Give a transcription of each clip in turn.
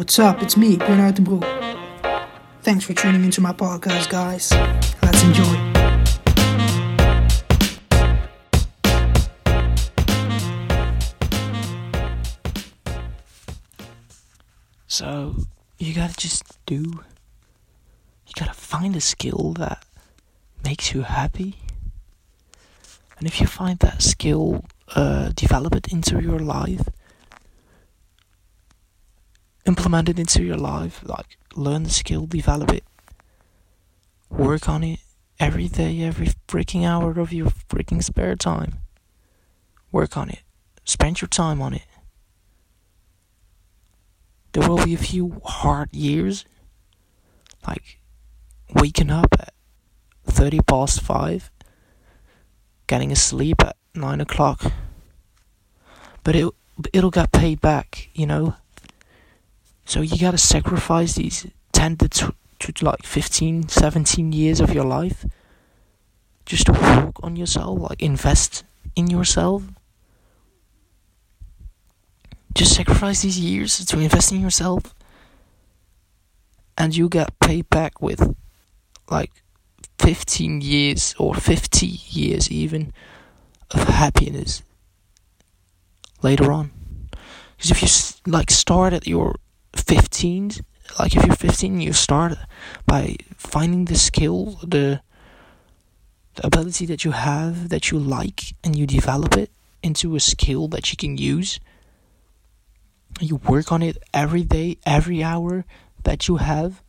What's up? It's me, Bernard de Broek. Thanks for tuning into my podcast, guys. Let's enjoy. So, you gotta just do. You gotta find a skill that makes you happy. And if you find that skill, uh, develop it into your life implement it into your life. Like, learn the skill, develop it, work on it every day, every freaking hour of your freaking spare time. Work on it. Spend your time on it. There will be a few hard years, like waking up at 30 past 5, getting asleep at 9 o'clock. But it, it'll get paid back, you know? So you gotta sacrifice these 10 to, to, like 15, 17 years of your life just to work on yourself, like invest in yourself. Just sacrifice these years to invest in yourself, and you get paid back with like 15 years or 50 years even of happiness later on. Because if you like start at your 15 like if you're 15 you start by finding the skill the the ability that you have that you like and you develop it into a skill that you can use. You work on it every day every hour that you have.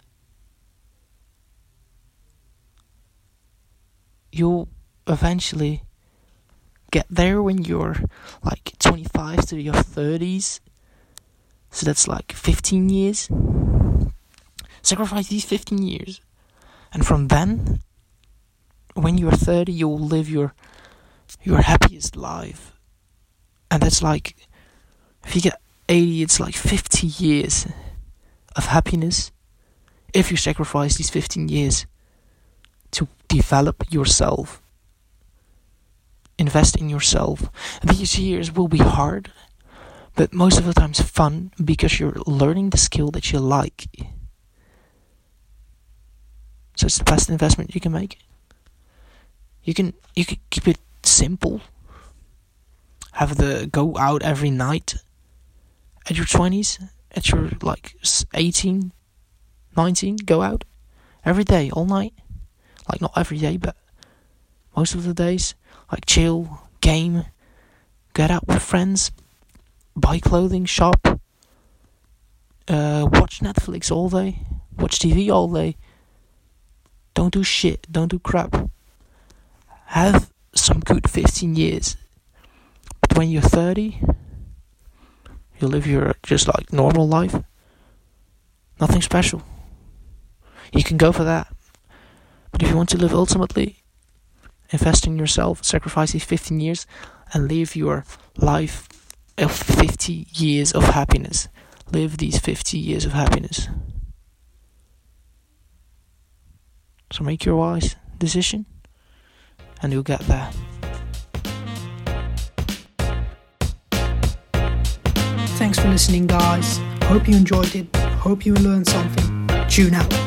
You'll eventually get there when you're like 25 to your 30s so that's like 15 years. Sacrifice these 15 years. And from then, when you're 30, you'll live your your happiest life. And that's like, if you get 80, it's like 50 years of happiness if you sacrifice these 15 years to develop yourself. Invest in yourself. These years will be hard but most of the time it's fun because you're learning the skill that you like. So it's the best investment you can make. You can you can keep it simple. Have the go out every night at your 20s, at your like 18, 19, go out every day, all night. Like not every day, but most of the days. Like chill, game, get out with friends, buy clothing, shop, uh, watch Netflix all day, watch TV all day. Don't do shit, don't do crap. Have some good 15 years. But when you're 30, you live your just like normal life. Nothing special. You can go for that. But if you want to live ultimately, invest in yourself, sacrifice these 15 years, and live your life 50 years of happiness. Live these 50 years of happiness. So make your wise decision and you'll get there. Thanks for listening, guys. Hope you enjoyed it. Hope you learned something. Tune out.